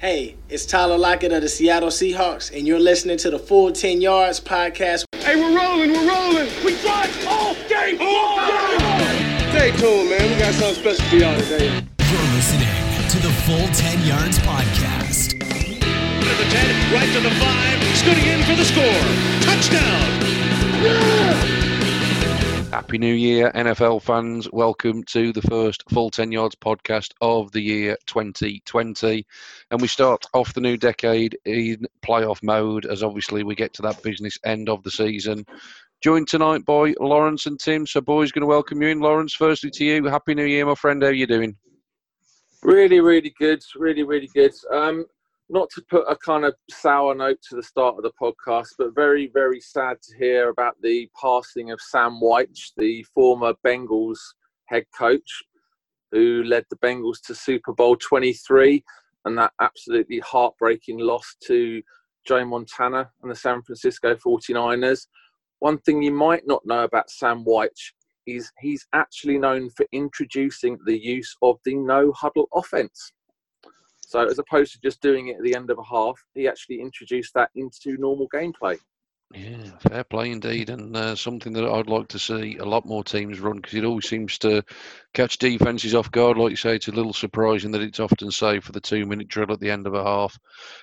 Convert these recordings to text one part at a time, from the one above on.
Hey, it's Tyler Lockett of the Seattle Seahawks, and you're listening to the Full 10 Yards podcast. Hey, we're rolling, we're rolling. We drive all day long. Stay tuned, man. We got something special for y'all today. You're listening to the Full 10 Yards podcast. To the 10, right to the 5, scooting in for the score. Touchdown. Yeah! Happy New Year, NFL fans. Welcome to the first Full 10 Yards podcast of the year 2020. And we start off the new decade in playoff mode as obviously we get to that business end of the season. Joined tonight by Lawrence and Tim. So, boys, going to welcome you in. Lawrence, firstly to you. Happy New Year, my friend. How are you doing? Really, really good. Really, really good. Um, not to put a kind of sour note to the start of the podcast, but very, very sad to hear about the passing of Sam Wyche, the former Bengals head coach, who led the Bengals to Super Bowl 23 and that absolutely heartbreaking loss to Joe Montana and the San Francisco 49ers. One thing you might not know about Sam Wyche is he's actually known for introducing the use of the no huddle offense. So as opposed to just doing it at the end of a half, he actually introduced that into normal gameplay. Yeah, fair play indeed, and uh, something that I'd like to see a lot more teams run because it always seems to catch defenses off guard. Like you say, it's a little surprising that it's often saved for the two-minute drill at the end of a half.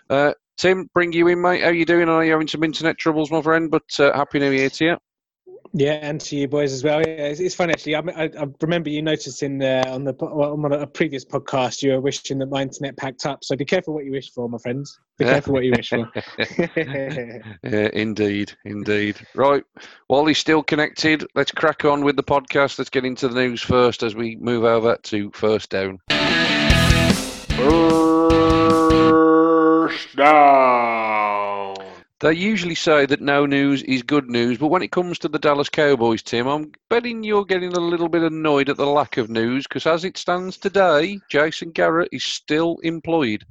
Uh, Tim, bring you in, mate. How are you doing? Are you're having some internet troubles, my friend? But uh, happy New Year to you. Yeah, and to you boys as well. Yeah, it's, it's fun actually. I, I, I, remember you noticing uh, on the on a previous podcast you were wishing that my internet packed up. So be careful what you wish for, my friends. Be careful what you wish for. yeah, indeed, indeed. Right, while he's still connected, let's crack on with the podcast. Let's get into the news first as we move over to first down. First down. They usually say that no news is good news, but when it comes to the Dallas Cowboys, Tim, I'm betting you're getting a little bit annoyed at the lack of news because as it stands today, Jason Garrett is still employed.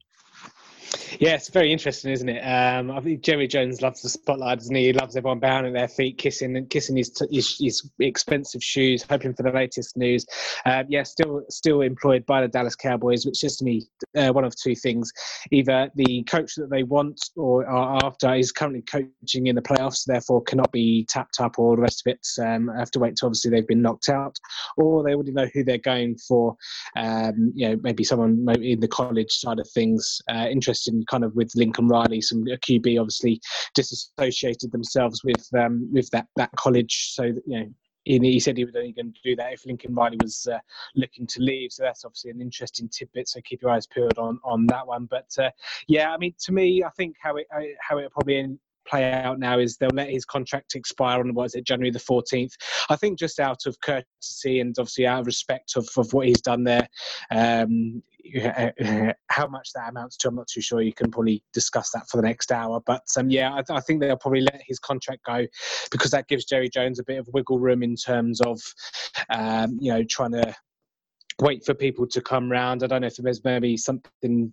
Yeah, it's very interesting, isn't it? Um, I think Jerry Jones loves the spotlight, doesn't he? He loves everyone bowing at their feet, kissing and kissing his, his, his expensive shoes, hoping for the latest news. Um, yeah, still still employed by the Dallas Cowboys, which is to me uh, one of two things: either the coach that they want or are after is currently coaching in the playoffs, therefore cannot be tapped up, or the rest of it um, have to wait till obviously they've been knocked out, or they already know who they're going for. Um, you know, maybe someone in the college side of things, uh, interested in kind of with Lincoln Riley, some QB obviously disassociated themselves with um, with that that college, so you know. He, said he was only going to do that if Lincoln Riley was uh, looking to leave. So that's obviously an interesting tidbit. So keep your eyes peeled on on that one. But uh, yeah, I mean, to me, I think how it how it probably play out now is they'll let his contract expire on what is it January the 14th. I think just out of courtesy and obviously out of respect of, of what he's done there, um, how much that amounts to, I'm not too sure. You can probably discuss that for the next hour. But um, yeah, I, I, think they'll probably let his contract go because that gives Jerry Jones a bit of wiggle room in terms of, um, you know, trying to wait for people to come round. I don't know if there's maybe something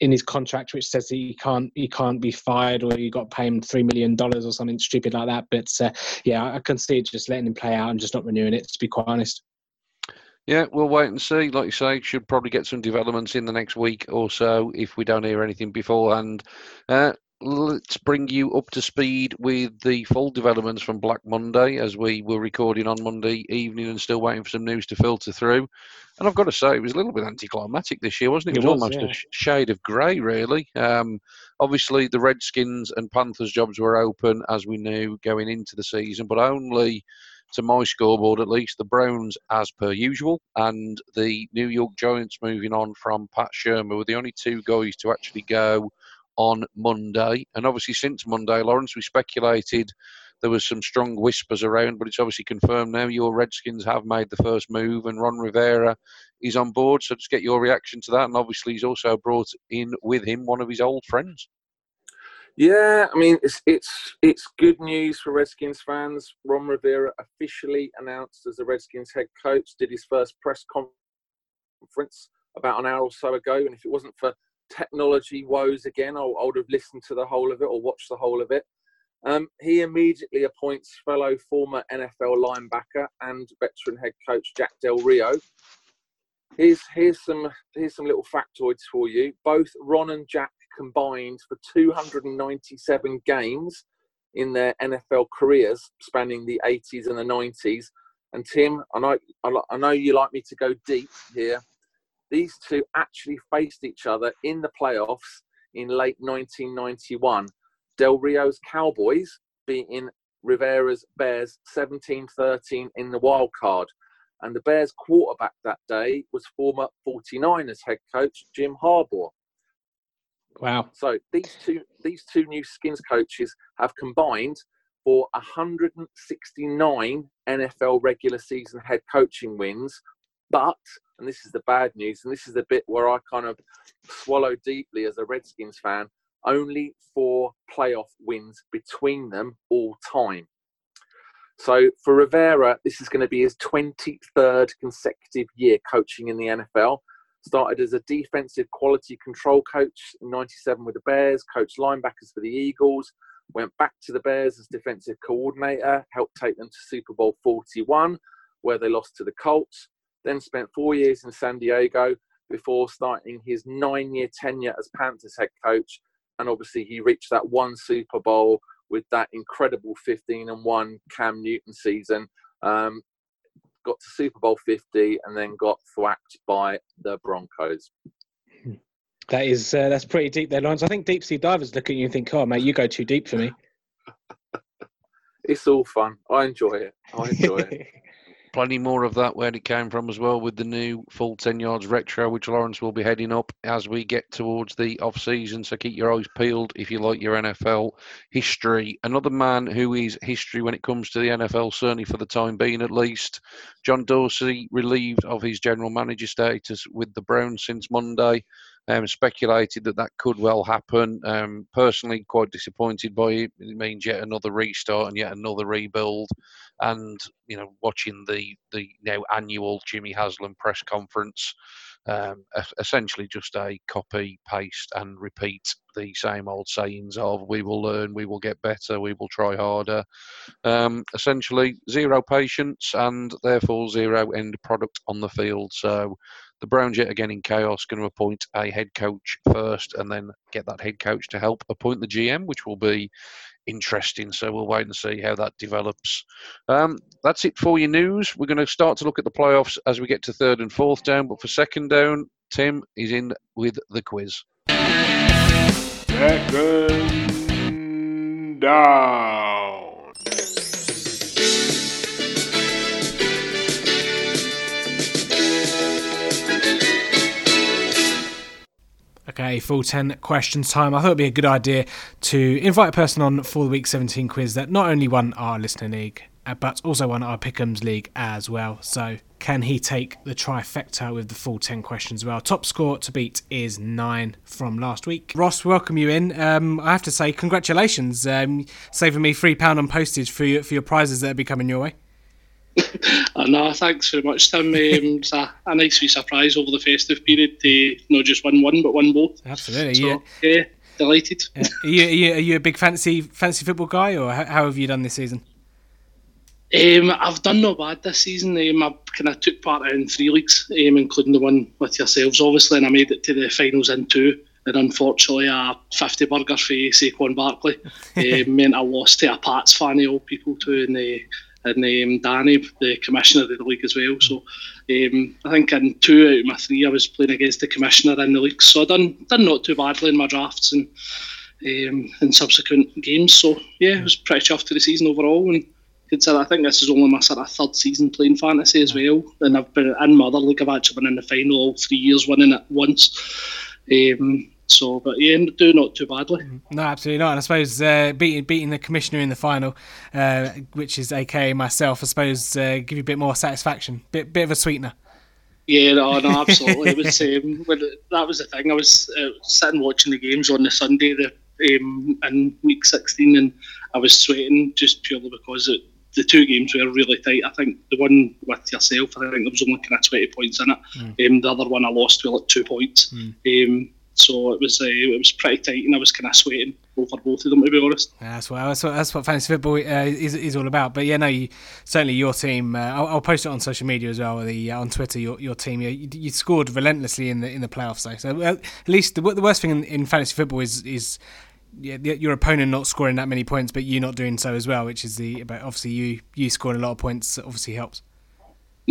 in his contract which says he can't he can't be fired or you got paid him three million dollars or something stupid like that. But uh, yeah, I can see it just letting him play out and just not renewing it. To be quite honest. Yeah, we'll wait and see. Like you say, should probably get some developments in the next week or so if we don't hear anything beforehand. Uh, let's bring you up to speed with the full developments from Black Monday as we were recording on Monday evening and still waiting for some news to filter through. And I've got to say, it was a little bit anticlimactic this year, wasn't it? It, was, was, almost yeah. a shade of grey, really. Um, obviously, the Redskins and Panthers jobs were open as we knew going into the season, but only to my scoreboard at least, the Browns as per usual, and the New York Giants moving on from Pat Shurmur were the only two guys to actually go on Monday. And obviously, since Monday, Lawrence, we speculated there was some strong whispers around, but it's obviously confirmed now. Your Redskins have made the first move, and Ron Rivera is on board. So just get your reaction to that. And obviously, he's also brought in with him one of his old friends. Yeah, I mean it's it's it's good news for Redskins fans. Ron Rivera officially announced as the Redskins head coach, did his first press conference about an hour or so ago, and if it wasn't for technology woes again, I, would have listened to the whole of it or watched the whole of it. Um, he immediately appoints fellow former NFL linebacker and veteran head coach Jack Del Rio Here's here's some here's some little factoids for you. Both Ron and Jack combined for 297 games in their NFL careers, spanning the 80s and the 90s. And Tim, I know I know you like me to go deep here. These two actually faced each other in the playoffs in late 1991. Del Rio's Cowboys beating Rivera's Bears 17-13 in the wild card. And the Bears quarterback that day was former 49ers head coach Jim Harbaugh. Wow. So these two these two new skins coaches have combined for 169 NFL regular season head coaching wins. But, and this is the bad news, and this is the bit where I kind of swallow deeply as a Redskins fan, only four playoff wins between them all time. So for Rivera, this is going to be his 23rd consecutive year coaching in the NFL. Started as a defensive quality control coach in 97 with the Bears, coached linebackers for the Eagles, went back to the Bears as defensive coordinator, helped take them to Super Bowl 41, where they lost to the Colts. Then spent four years in San Diego before starting his nine year tenure as Panthers head coach. And obviously, he reached that one Super Bowl with that incredible 15 and 1 Cam Newton season. Um, got to Super Bowl 50 and then got thwacked by the Broncos. That is uh, that's pretty deep there, Lawrence. I think deep sea divers look at you and think, "Oh, mate, you go too deep for me." it's all fun. I enjoy it. I enjoy it. plenty more of that where it came from as well with the new full 10 yards retro which lawrence will be heading up as we get towards the off season. So keep your eyes peeled if you like your nfl history. Another man who is history when it comes to the nfl certainly for the time being at least john dorsey relieved of his general manager status with the browns since monday um, speculated that that could well happen. Um, personally, quite disappointed by it. It means yet another restart and yet another rebuild. And you know, watching the the now annual Jimmy Haslam press conference, um, essentially just a copy, paste, and repeat the same old sayings of "we will learn, we will get better, we will try harder." Um, essentially, zero patience and therefore zero end product on the field. So the Browns yet again in chaos going to appoint a head coach first and then get that head coach to help appoint the GM, which will be interesting. So we'll wait and see how that develops. Um, that's it for your news. We're going to start to look at the playoffs as we get to third and fourth down. But for second down, Tim is in with the quiz. Second down. Okay, full 10 questions time. I thought it'd be a good idea to invite a person on for the Week 17 quiz that not only won our listener league, uh, but also won our Pick'ems league as well. So, can he take the trifecta with the full 10 questions well? Top score to beat is 9 from last week. Ross, welcome you in. Um, I have to say, congratulations, um, saving me £3 on postage for your, for your prizes that are be coming your way. Uh, no, thanks very much, Tim. Um, it's a, a, nice wee surprise over the festive period to not just win one, but win both. Absolutely, so, yeah. yeah. Delighted. Yeah. Are, you, are, you, are you a big fancy fancy football guy, or how, how have you done this season? Um, I've done no bad this season. Um, I kind of took part in three leagues, um, including the one with yourselves, obviously, and I made it to the finals in two. And unfortunately, a 50 burger for Saquon Barkley um, meant I lost to a Pats fan of all people too in the and um, Danny, the commissioner of the league as well. So um, I think in two out of my three, I was playing against the commissioner in the league. So I done done not too badly in my drafts and um, in subsequent games. So yeah, it was pretty chuffed to the season overall. And consider I think this is only my sort of third season playing fantasy as well. And I've been in my other league. I've actually been in the final all three years, winning it once. Um, so, but yeah, do not too badly. No, absolutely not. And I suppose uh, beating beating the commissioner in the final, uh, which is AKA myself, I suppose uh, give you a bit more satisfaction, bit bit of a sweetener. Yeah, no, no, absolutely. it was um, when that was the thing. I was uh, sitting watching the games on the Sunday, the um, in week sixteen, and I was sweating just purely because it, the two games were really tight. I think the one with yourself, I think there was only kind of twenty points in it. Mm. Um, the other one I lost with like two points. Mm. Um, So it was uh, it was pretty tight, and I was kind of sweating over both of them to be honest. That's what that's what, that's what fantasy football uh, is, is all about. But yeah, no, you, certainly your team. Uh, I'll, I'll, post it on social media as well. The uh, on Twitter, your, your team. You, you, scored relentlessly in the in the playoffs, though. So at least the, the worst thing in, in fantasy football is is yeah, your opponent not scoring that many points, but you not doing so as well, which is the. But obviously, you you scoring a lot of points obviously helps.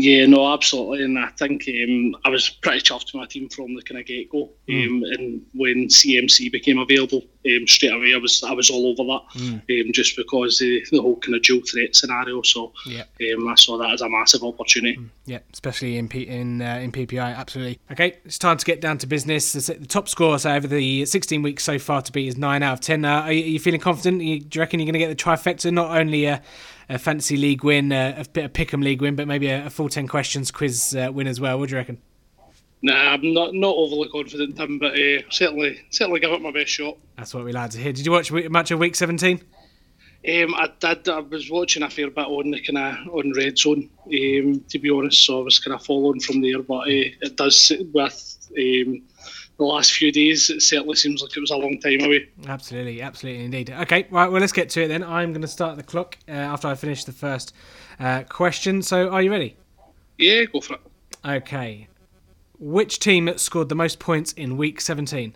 Yeah, no, absolutely, and I think um, I was pretty chuffed with my team from the kind of get go. Mm. Um, and when CMC became available, um, straight away I was I was all over that, mm. um, just because the, the whole kind of dual threat scenario. So yeah, um, I saw that as a massive opportunity. Mm. Yeah, especially in P- in uh, in PPR, absolutely. Okay, it's time to get down to business. The top score so over the 16 weeks so far to beat is nine out of ten. Uh, are, you, are, you, feeling confident? Do you reckon you're going to get the trifecta? Not only a, a fantasy league win, a, a bit of pick'em league win, but maybe a, a full 10 questions quiz uh, win as well. What do you reckon? Nah, I'm not not overly confident, Tim, but uh, certainly certainly give it my best shot. That's what we like to hear. Did you watch much of Week 17? Um, I did. I was watching a fair bit on the kind of on Red Zone, um, to be honest. So I was kind of following from there. But uh, it does with um, the last few days, it certainly seems like it was a long time away. Absolutely, absolutely, indeed. Okay, right. Well, let's get to it then. I'm going to start the clock uh, after I finish the first uh, question. So, are you ready? Yeah, go for it. Okay. Which team scored the most points in week 17? Uh,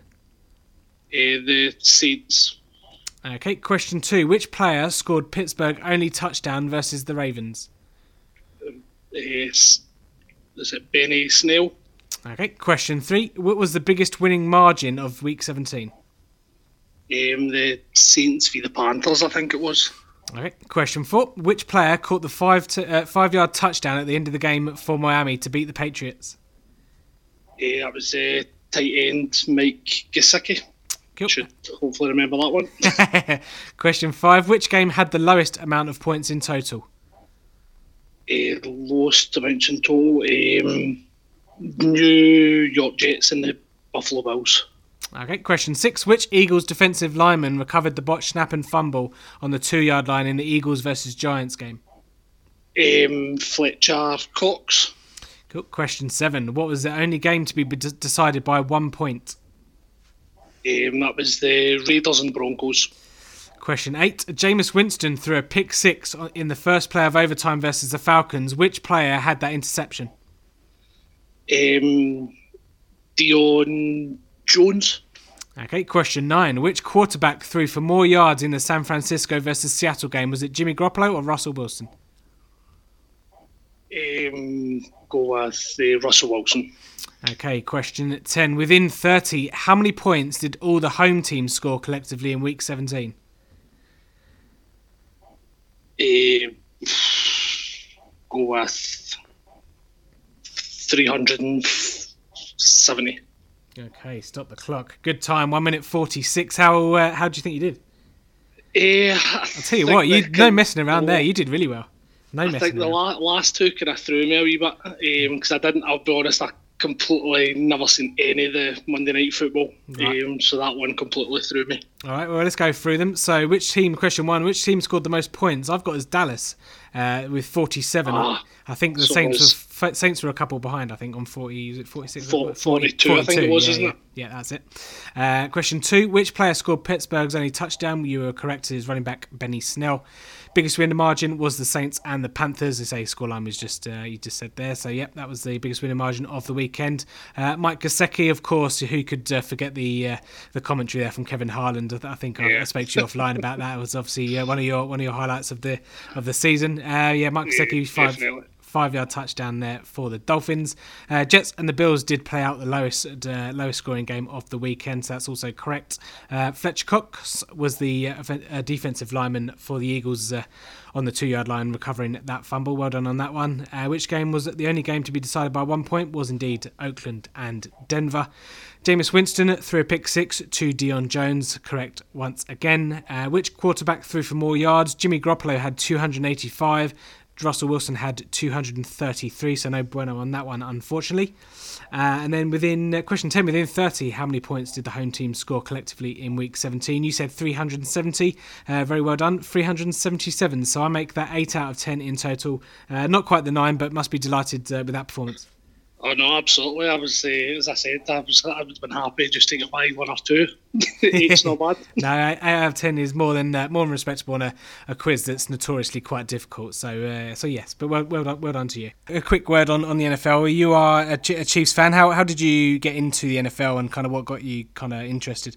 the Saints. Okay, question two. Which player scored Pittsburgh only touchdown versus the Ravens? Um, is, is it Benny Snell? Okay, question three. What was the biggest winning margin of week 17? Um, the Saints v the Panthers, I think it was. Okay, question four. Which player caught the five, to, uh, five yard touchdown at the end of the game for Miami to beat the Patriots? Yeah, that was uh, tight end Mike Gesicki. Cool. Should hopefully remember that one. Question five: Which game had the lowest amount of points in total? Uh, lowest amount in total. Um, New York Jets and the Buffalo Bills. Okay, question six. Which Eagles defensive lineman recovered the botch snap and fumble on the two yard line in the Eagles versus Giants game? Um, Fletcher Cox. Cool. Question seven. What was the only game to be decided by one point? Um, that was the Raiders and Broncos. Question eight. Jameis Winston threw a pick six in the first play of overtime versus the Falcons. Which player had that interception? Um, Deion Jones. Okay, question nine. Which quarterback threw for more yards in the San Francisco versus Seattle game? Was it Jimmy Garoppolo or Russell Wilson? Um, go with uh, Russell Wilson. Okay, question 10. Within 30, how many points did all the home teams score collectively in week 17? Uh, go with 370. Okay, stop the clock. Good time, 1 minute 46. How uh, how do you think you did? Uh, I'll tell you what, you no messing around there. You did really well. No I think the la- last two kind of threw me a wee bit because um, I didn't. I'll be honest. I completely never seen any of the Monday Night Football, right. um, so that one completely threw me. All right, well let's go through them. So, which team? Question one: Which team scored the most points? I've got as Dallas uh, with forty-seven. Ah, I think the so Saints were Saints were a couple behind. I think on forty. Is it forty-six? 40, 42, 42, I think it was, yeah, isn't yeah. it? Yeah, that's it. Uh, question two: Which player scored Pittsburgh's only touchdown? You were correct. Is running back Benny Snell. Biggest winning margin was the Saints and the Panthers. They say scoreline was just uh, you just said there. So yep, that was the biggest winning margin of the weekend. Uh, Mike Gesicki, of course, who could uh, forget the uh, the commentary there from Kevin Harlan? I think yeah. I, I, spoke to you offline about that. It was obviously uh, one of your one of your highlights of the of the season. Uh, yeah, Mike Gesicki five. Definitely five yard touchdown there for the Dolphins. Uh, Jets and the Bills did play out the lowest uh, lowest scoring game of the weekend, so that's also correct. Uh, Fletcher Cox was the uh, uh, defensive lineman for the Eagles uh, on the two yard line, recovering that fumble. Well done on that one. which game was the only game to be decided by one point? Was indeed Oakland and Denver. Jameis Winston threw a pick six to Deion Jones, correct once again. Uh, which quarterback threw for more yards? Jimmy Garoppolo had 285. Russell Wilson had 233, so no bueno on that one, unfortunately. Uh, and then within uh, question 10, within 30, how many points did the home team score collectively in week 17? You said 370. Uh, very well done. 377. So I make that 8 out of 10 in total. Uh, not quite the 9, but must be delighted uh, with that performance. Oh no, absolutely. I was, uh, as I said, I was, I would have been happy just to get by one or two. Eight's not bad. no, out of ten is more than uh, more than respectable on a, a quiz that's notoriously quite difficult. So, uh, so yes, but well, well done, well done to you. A quick word on, on the NFL. You are a, a Chiefs fan. How how did you get into the NFL and kind of what got you kind of interested?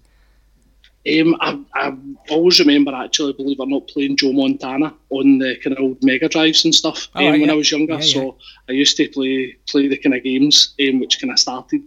Um, I, I always remember actually, believe it or not, playing Joe Montana on the kind of old Mega Drives and stuff Oh, um, when yeah. I was younger. Yeah, so I used to play play the kind of games um, which kind of started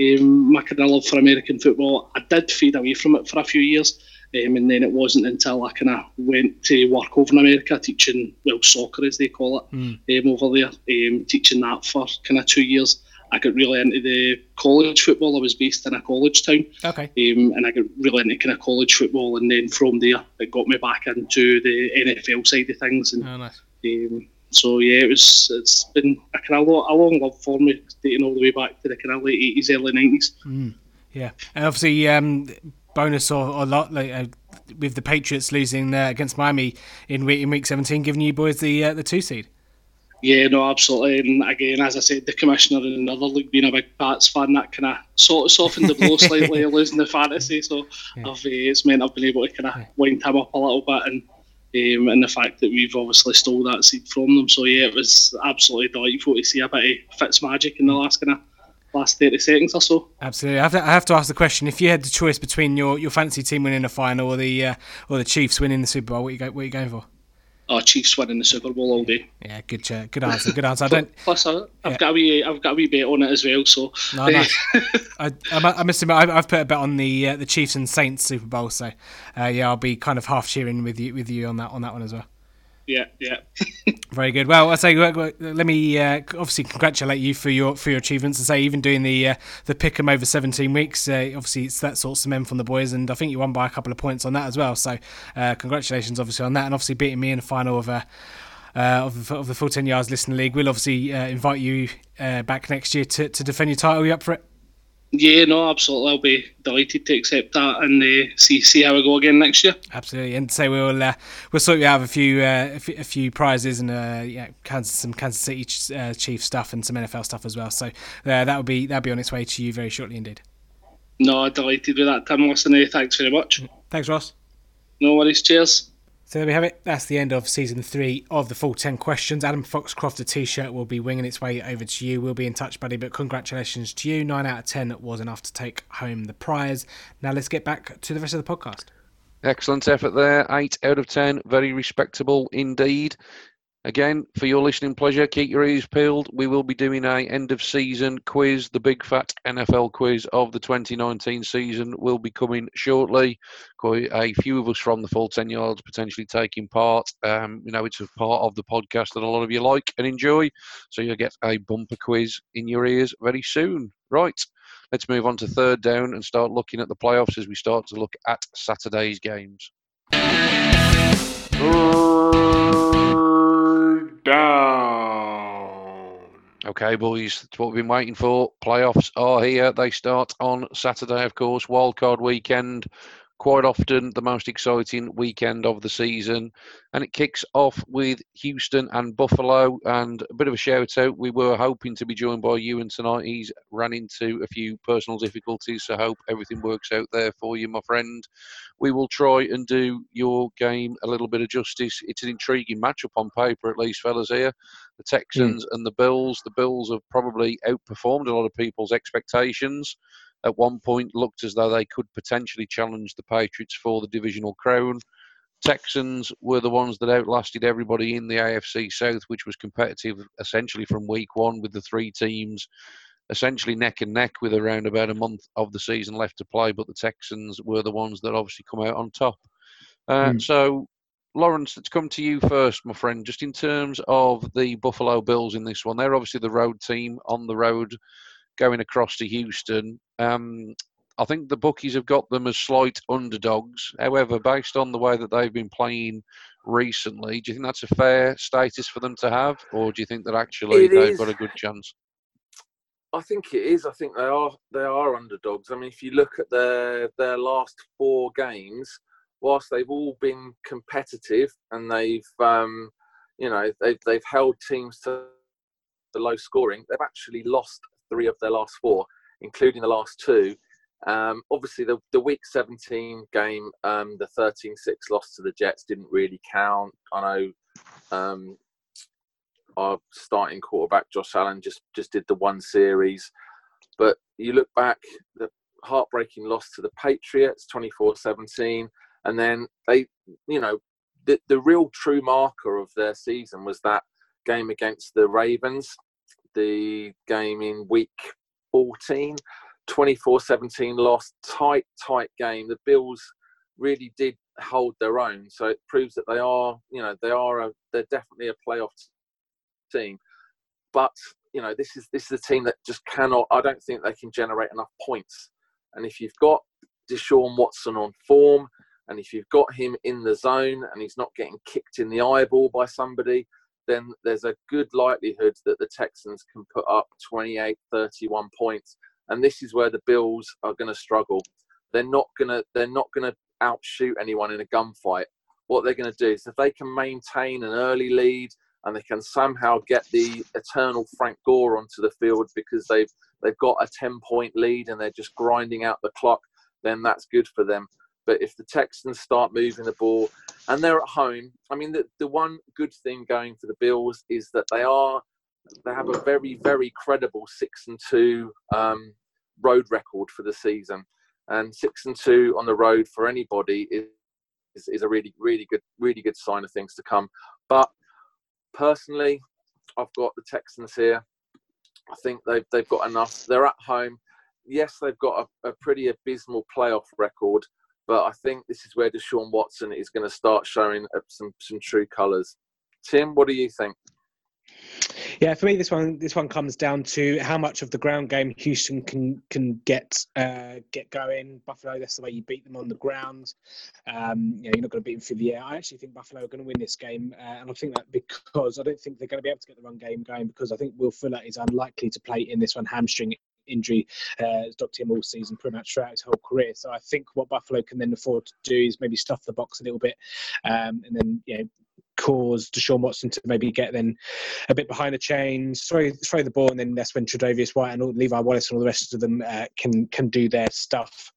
um, my kind of love for American football. I did fade away from it for a few years, um, and then it wasn't until I kind of went to work over in America teaching well soccer as they call it Mm. um, over there, um, teaching that for kind of two years. I got really into the college football. I was based in a college town, Okay. um, and I got really into kind of college football. And then from there, it got me back into the NFL side of things. And Oh, nice. um, so yeah, it was. It's been a kind of a long love for me, dating all the way back to the kind of late eighties, early nineties. Mm, yeah, and obviously, um, bonus or, or lot like, uh, with the Patriots losing uh, against Miami in week in week seventeen, giving you boys the uh, the two seed. Yeah, no, absolutely. And again, as I said, the commissioner and another league being a big Pats fan, that kind of sort of softened the blow slightly, losing the fantasy. So I've, uh, it's meant I've been able to kind of wind him up a little bit, and um, and the fact that we've obviously stole that seed from them. So yeah, it was absolutely delightful to see a bit of Fitz magic in the last kind of last thirty seconds or so. Absolutely, I have, to, I have to ask the question: If you had the choice between your, your fantasy team winning the final or the uh, or the Chiefs winning the Super Bowl, what you go, what are you going for? Oh, Chiefs winning the Super Bowl all day. Yeah, good, uh, good answer, good answer. I don't. Plus, I, I've Yeah. got a wee, I've got a wee bet on it as well. So No, no. I, I must admit, I've, I've put a bet on the uh, the Chiefs and Saints Super Bowl, so uh, yeah, I'll be kind of half cheering with you with you on that on that one as well. Yeah, yeah. Very good. Well, I say let me uh, obviously congratulate you for your for your achievements and say even doing the uh, the pick 'em over 17 weeks. Uh, obviously, it's that sort of cement from the boys, and I think you won by a couple of points on that as well. So, uh, congratulations, obviously on that, and obviously beating me in the final of. Uh, uh, of, the, of the full 10 yards listener league we'll obviously uh, invite you uh, back next year to, to defend your title Are you up for it Yeah, no, absolutely. I'll be delighted to accept that and uh, see see how we go again next year. Absolutely, and so we'll uh, we'll sort you out with a few uh, a few- prizes and uh, yeah, Kansas, some Kansas City uh, Chiefs stuff and some NFL stuff as well. So uh, that will be that'll be on its way to you very shortly indeed. No, delighted with that, Tim. Listen, uh, thanks very much. Thanks, Ross. No worries. Cheers. So there we have it. That's the end of season three of the full 10 questions. Adam Foxcroft, a t shirt, will be winging its way over to you. We'll be in touch, buddy, but congratulations to you. Nine out of 10 was enough to take home the prize. Now let's get back to the rest of the podcast. Excellent effort there. Eight out of ten. Very respectable indeed. Again, for your listening pleasure, keep your ears peeled. We will be doing a end of season quiz. The big fat NFL quiz of the 2019 season will be coming shortly. Quite a few of us from the full 10 yards potentially taking part. Um, you know, it's a part of the podcast that a lot of you like and enjoy. So you'll get a bumper quiz in your ears very soon. Right. Let's move on to third down and start looking at the playoffs as we start to look at Saturday's games. Down. Okay, boys, it's what we've been waiting for. Playoffs are here. They start on Saturday, of course, wildcard weekend. Quite often the most exciting weekend of the season. And it kicks off with Houston and Buffalo. And a bit of a shout out. We were hoping to be joined by Ewan tonight. He's ran into a few personal difficulties, so hope everything works out there for you, my friend. We will try and do your game a little bit of justice. It's an intriguing matchup on paper, at least, fellas, here. The Texans hmm. and the Bills. The Bills have probably outperformed a lot of people's expectations. At one point, looked as though they could potentially challenge the Patriots for the divisional crown. Texans were the ones that outlasted everybody in the AFC South, which was competitive essentially from week one with the three teams essentially neck and neck with around about a month of the season left to play. But the Texans were the ones that obviously come out on top. Uh, So, Lawrence, let's come to you first, my friend. Just in terms of the Buffalo Bills in this one, they're obviously the road team on the road going across to Houston. Um, I think the bookies have got them as slight underdogs. However, based on the way that they've been playing recently, do you think that's a fair status for them to have, or do you think that actually It they've is. got a good chance? I think it is. I think they are they are underdogs. I mean, if you look at their their last four games, whilst they've all been competitive and they've um, you know they've they've held teams to the low scoring, they've actually lost three of their last four, including the last two. Um, obviously, the, the week 17 game, um, the 13 6 loss to the Jets didn't really count. I know um, our starting quarterback, Josh Allen, just, just did the one series. But you look back, the heartbreaking loss to the Patriots, 24 17. And then they, you know, the, the real true marker of their season was that game against the Ravens, the game in week 14, 24 17 loss, tight, tight game. The Bills really did hold their own. So it proves that they are, you know, they are a, they're definitely a playoff team. But you know, this is this is a team that just cannot. I don't think they can generate enough points. And if you've got Deshaun Watson on form, and if you've got him in the zone and he's not getting kicked in the eyeball by somebody, then there's a good likelihood that the Texans can put up 28, 31 points. And this is where the Bills are going to struggle. They're not going to they're not going to outshoot anyone in a gunfight. What they're going to do is if they can maintain an early lead and they can somehow get the eternal Frank Gore onto the field because they've they've got a 10 point lead and they're just grinding out the clock, then that's good for them. But if the Texans start moving the ball and they're at home, I mean, the, the one good thing going for the Bills is that they are they have a very very credible six and two um, road record for the season, and six and two on the road for anybody is, is a really really good really good sign of things to come. But personally, I've got the Texans here. I think they've they've got enough. They're at home. Yes, they've got a, a pretty abysmal playoff record, but I think this is where Deshaun Watson is going to start showing some some true colours. Tim, what do you think? Yeah, for me, this one this one comes down to how much of the ground game Houston can can get uh, get going. Buffalo, that's the way you beat them on the ground. Um, you know, you're not going to beat them through the air. I actually think Buffalo are going to win this game, uh, and I think that because I don't think they're going to be able to get the run game going because I think Will Fuller is unlikely to play in this one hamstring injury uh, has docked him all season, pretty much throughout his whole career. So I think what Buffalo can then afford to do is maybe stuff the box a little bit, um, and then you know cause Deshaun Watson to maybe get then a bit behind the chains, throw throw the ball, and then that's when Tre'Davious White and Levi Wallace and all the rest of them uh, can can do their stuff.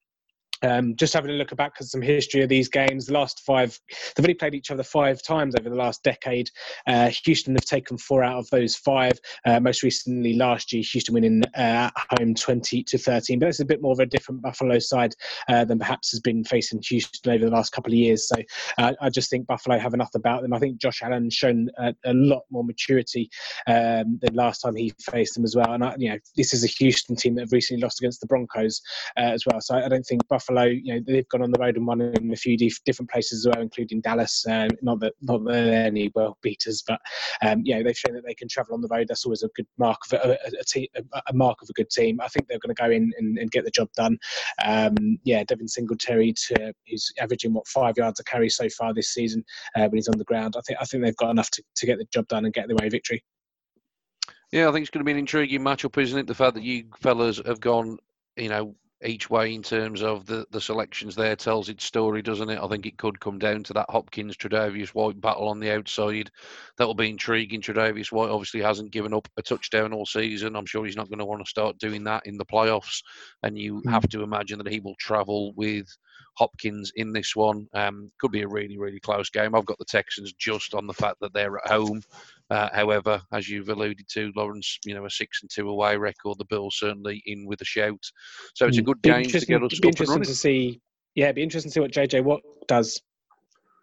Um, just having a look back at some history of these games, the last five, they've only played each other five times over the last decade. Uh, Houston have taken four out of those five. Uh, most recently, last year, Houston winning uh, at home 20 to 13. But it's a bit more of a different Buffalo side uh, than perhaps has been facing Houston over the last couple of years. So uh, I just think Buffalo have enough about them. I think Josh Allen shown a, a lot more maturity um, than last time he faced them as well. And I, you know, this is a Houston team that have recently lost against the Broncos uh, as well. So I don't think Buffalo Buffalo, you know, they've gone on the road and won in a few different places as well, including Dallas. Um, not that not that they're any world beaters, but um, you know, they've shown that they can travel on the road. That's always a good mark of a, a, a, a mark of a good team. I think they're going to go in and, and, get the job done. Um, yeah, Devin Singletary, to, who's averaging what five yards a carry so far this season uh, when he's on the ground. I think I think they've got enough to, to get the job done and get the way victory. Yeah, I think it's going to be an intriguing matchup, isn't it? The fact that you fellas have gone, you know, each way in terms of the, the selections there tells its story, doesn't it? I think it could come down to that Hopkins Tre'Davious White battle on the outside. That'll be intriguing. Tre'Davious White obviously hasn't given up a touchdown all season. I'm sure he's not going to want to start doing that in the playoffs. And you mm. have to imagine that he will travel with Hopkins in this one. Um, could be a really, really close game. I've got the Texans just on the fact that they're at home. Uh, however, as you've alluded to, Lawrence, you know, a six and two away record, the Bills certainly in with a shout. So it's a hmm. good game to get us be interesting to see. Yeah, it'd be interesting to see what JJ Watt does.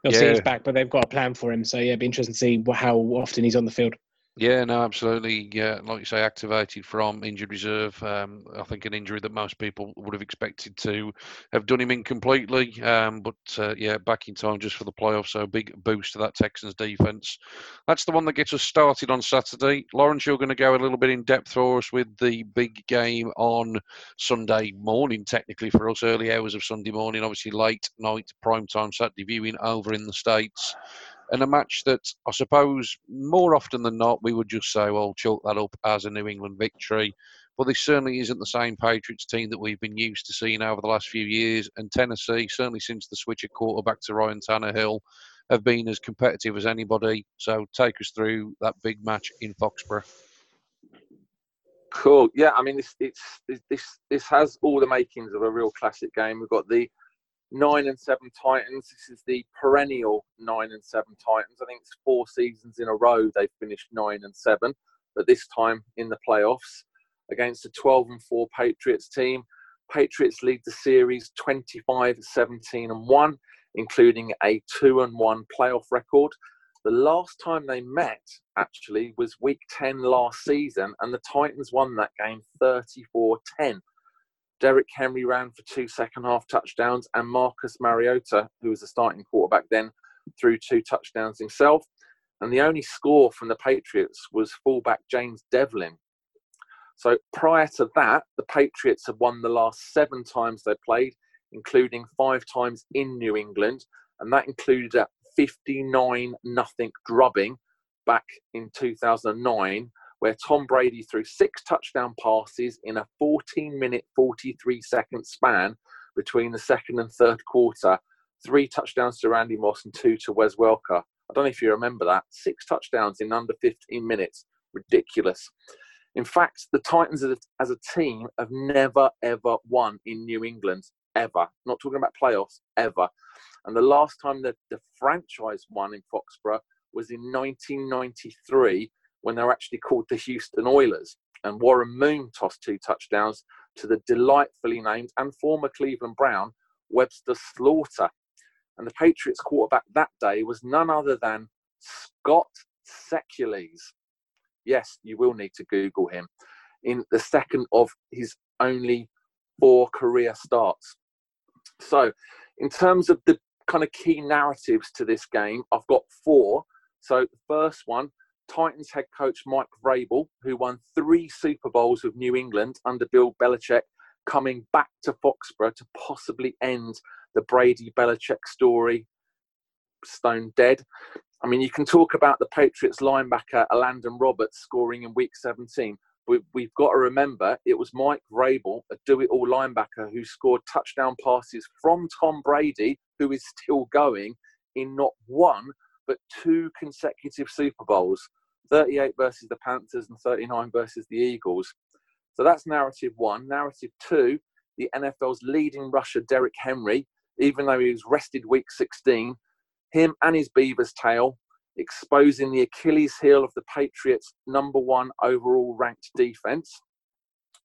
Obviously, yeah. he's back, but they've got a plan for him. So yeah, it'd be interesting to see how often he's on the field. Yeah, no, absolutely. Yeah, like you say, activated from injured reserve. Um, I think an injury that most people would have expected to have done him in completely. Um, but uh, yeah, back in time just for the playoffs. So big boost to that Texans defense. That's the one that gets us started on Saturday. Lawrence, you're going to go a little bit in depth for us with the big game on Sunday morning, technically for us, early hours of Sunday morning. Obviously, late night prime time Saturday viewing over in the States and a match that I suppose more often than not we would just say, well, chalk that up as a New England victory. But this certainly isn't the same Patriots team that we've been used to seeing over the last few years. And Tennessee, certainly since the switch at quarterback to Ryan Tannehill, have been as competitive as anybody. So take us through that big match in Foxborough. Cool. Yeah, I mean, this it's this this has all the makings of a real classic game. We've got the nine and seven Titans. This is the perennial nine and seven Titans. I think it's four seasons in a row they've finished nine and seven, but this time in the playoffs against a 12 and four Patriots team. Patriots lead the series 25 17 and 1, including a 2 and 1 playoff record. The last time they met, actually, was week 10 last season, and the Titans won that game 34 10. Derrick Henry ran for two second half touchdowns, and Marcus Mariota, who was the starting quarterback then, threw two touchdowns himself. And the only score from the Patriots was fullback James Develin. So prior to that, the Patriots had won the last seven times they played, including five times in New England, and that included a 59 nothing drubbing back in 2009 where Tom Brady threw six touchdown passes in a 14 minute, 43 second span between the second and third quarter. Three touchdowns to Randy Moss and two to Wes Welker. I don't know if you remember that. Six touchdowns in under 15 minutes. Ridiculous. In fact, the Titans as a team have never, ever won in New England, ever. Not talking about playoffs, ever. And the last time that the franchise won in Foxborough was in 1993 when they were actually called the Houston Oilers. And Warren Moon tossed two touchdowns to the delightfully named and former Cleveland Brown, Webster Slaughter. And the Patriots quarterback that day was none other than Scott Secules. Yes, you will need to Google him. In the second of his only four career starts. So, in terms of the kind of key narratives to this game, I've got four. So, the first one Titans head coach Mike Vrabel, who won three Super Bowls with New England under Bill Belichick, coming back to Foxborough to possibly end the Brady Belichick story stone dead. I mean, you can talk about the Patriots linebacker Elandon Roberts scoring in week 17. But we've got to remember it was Mike Vrabel, a do it all linebacker, who scored touchdown passes from Tom Brady, who is still going, in not one, but two consecutive Super Bowls. 38 versus the Panthers and 39 versus the Eagles. So that's narrative one. Narrative two, the NFL's leading rusher, Derrick Henry, even though he was rested week 16, him and his Beaver's tail exposing the Achilles heel of the Patriots' number one overall ranked defense.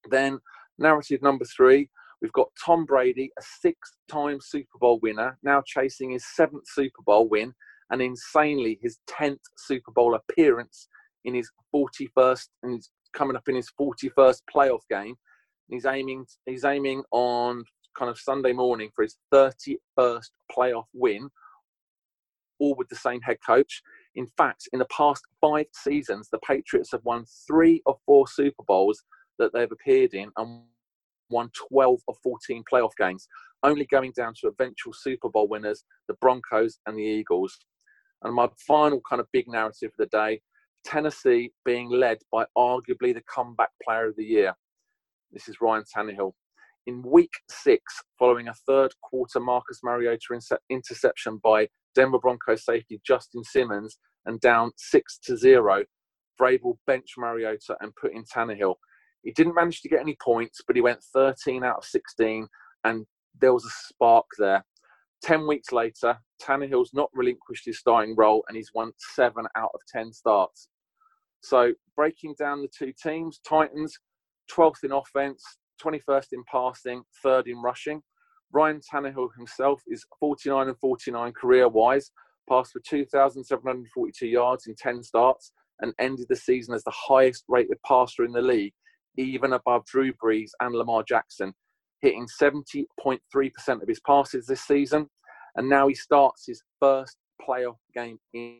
Then, narrative number three, we've got Tom Brady, a six time Super Bowl winner, now chasing his seventh Super Bowl win and insanely his 10th Super Bowl appearance in his 41st and he's coming up in his 41st playoff game. He's aiming he's aiming on kind of Sunday morning for his 31st playoff win, all with the same head coach. In fact, in the past five seasons, the Patriots have won three of four Super Bowls that they've appeared in and won 12 of 14 playoff games, only going down to eventual Super Bowl winners, the Broncos and the Eagles. And my final kind of big narrative of the day Tennessee being led by arguably the comeback player of the year. This is Ryan Tannehill. In week six, following a third quarter Marcus Mariota interception by Denver Broncos safety Justin Simmons and down six to zero, Vrabel benched Mariota and put in Tannehill. He didn't manage to get any points, but he went 13 out of 16, and there was a spark there. 10 weeks later, Tannehill's not relinquished his starting role and he's won seven out of 10 starts. So breaking down the two teams, Titans 12th in offense, 21st in passing, third in rushing. Ryan Tannehill himself is 49 and 49 career wise, passed for 2,742 yards in 10 starts, and ended the season as the highest rated passer in the league, even above Drew Brees and Lamar Jackson, hitting 70.3% of his passes this season. And now he starts his first playoff game in,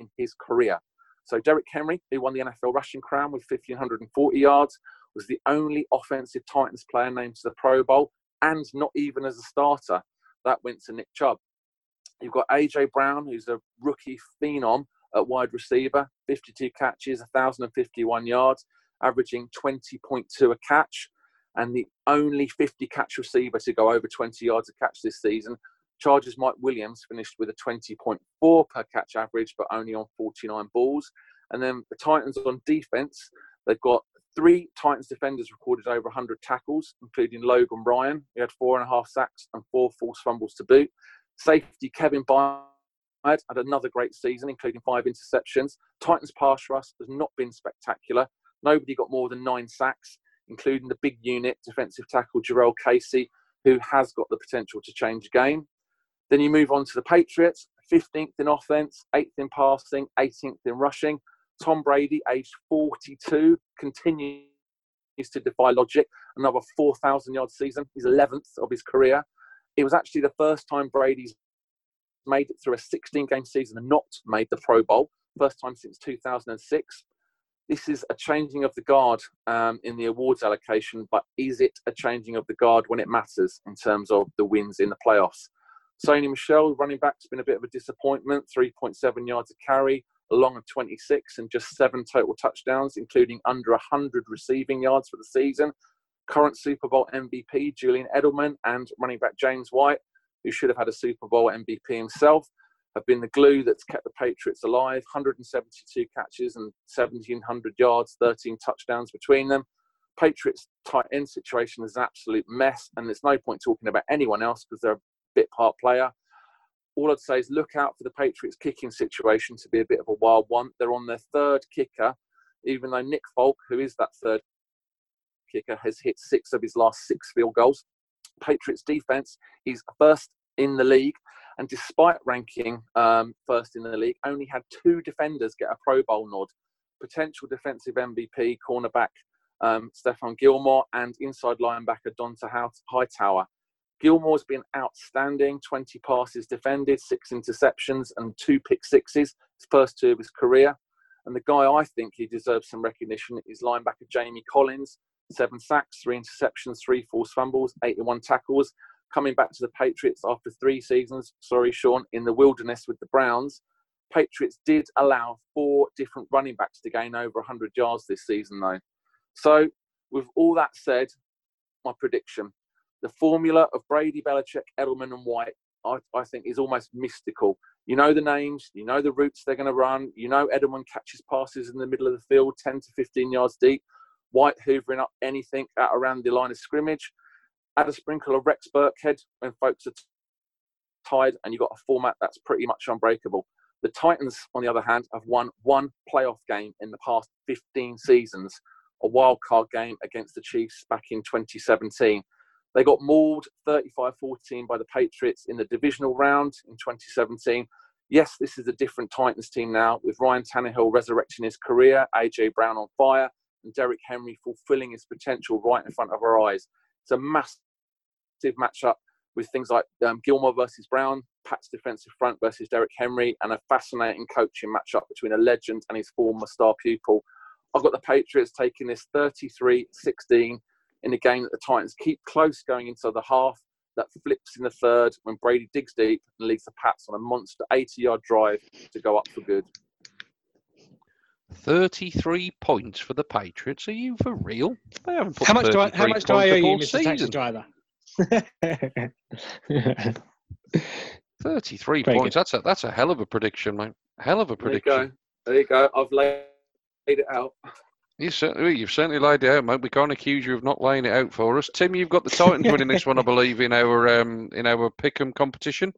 in his career. So Derrick Henry, who won the NFL rushing crown with 1,540 yards, was the only offensive Titans player named to the Pro Bowl, and not even as a starter. That went to Nick Chubb. You've got AJ Brown, who's a rookie phenom at wide receiver, 52 catches, 1,051 yards, averaging 20.2 a catch, and the only 50 catch receiver to go over 20 yards a catch this season Chargers Mike Williams finished with a 20.4 per catch average, but only on 49 balls. And then the Titans on defense, they've got Three Titans defenders recorded over 100 tackles, including Logan Ryan, who had four and a half sacks and four forced fumbles to boot. Safety Kevin Byard had another great season, including five interceptions. Titans pass rush has not been spectacular. Nobody got more than nine sacks, including the big unit defensive tackle Jurrell Casey, who has got the potential to change the game. Then you move on to the Patriots, 15th in offense, 8th in passing, 18th in rushing. Tom Brady, aged 42, continues to defy logic. Another 4,000 yard season, his 11th of his career. It was actually the first time Brady's made it through a 16 game season and not made the Pro Bowl. First time since 2006. This is a changing of the guard um, in the awards allocation, but is it a changing of the guard when it matters in terms of the wins in the playoffs? Sony Michel, running back, has been a bit of a disappointment 3.7 yards a carry, along of 26, and just seven total touchdowns, including under 100 receiving yards for the season. Current Super Bowl MVP Julian Edelman and running back James White, who should have had a Super Bowl MVP himself, have been the glue that's kept the Patriots alive. 172 catches and 1,700 yards, 13 touchdowns between them. Patriots tight end situation is an absolute mess, and there's no point talking about anyone else because they're a bit part player. All I'd say is look out for the Patriots kicking situation to be a bit of a wild one. They're on their third kicker, even though Nick Folk, who is that third kicker, has hit six of his last six field goals. Patriots defense is first in the league, and despite ranking um, first in the league, only had two defenders get a Pro Bowl nod. Potential defensive MVP cornerback um, Stephon Gilmore and inside linebacker Dont'a Hightower. Gilmore's been outstanding 20 passes defended, six interceptions, and two pick sixes, his first two of his career. And the guy I think he deserves some recognition is linebacker Jamie Collins. Seven sacks, three interceptions, three forced fumbles, 81 tackles. Coming back to the Patriots after three seasons, sorry, Sean, in the wilderness with the Browns. Patriots did allow four different running backs to gain over 100 yards this season, though. So, with all that said, my prediction the formula of Brady, Belichick, Edelman, and White, I, I think, is almost mystical. You know the names, you know the routes they're going to run, you know Edelman catches passes in the middle of the field, 10 to 15 yards deep, White hoovering up anything at around the line of scrimmage. Add a sprinkle of Rex Burkhead when folks are tied, and you've got a format that's pretty much unbreakable. The Titans, on the other hand, have won one playoff game in the past 15 seasons, a wild card game against the Chiefs back in 2017. They got mauled 35 14 by the Patriots in the divisional round in 2017. Yes, this is a different Titans team now, with Ryan Tannehill resurrecting his career, AJ Brown on fire, and Derrick Henry fulfilling his potential right in front of our eyes. It's a massive matchup with things like um, Gilmore versus Brown, Pat's defensive front versus Derrick Henry, and a fascinating coaching matchup between a legend and his former star pupil. I've got the Patriots taking this 33 16 in a game that the Titans keep close going into the half. That flips in the third when Brady digs deep and leads the Pats on a monster 80 yard drive to go up for good. 33 points for the Patriots. Are you for real? They haven't put how much do I, how much do I owe you, Mr. Taxi Driver? 33 Very points. Good. That's a that's a hell of a prediction, mate. Hell of a prediction. There you go. There you go. I've laid it out. You certainly, you've certainly laid it out, mate. We can't accuse you of not laying it out for us. Tim, you've got the Titans winning this one, I believe, in our um, in our pick'em competition.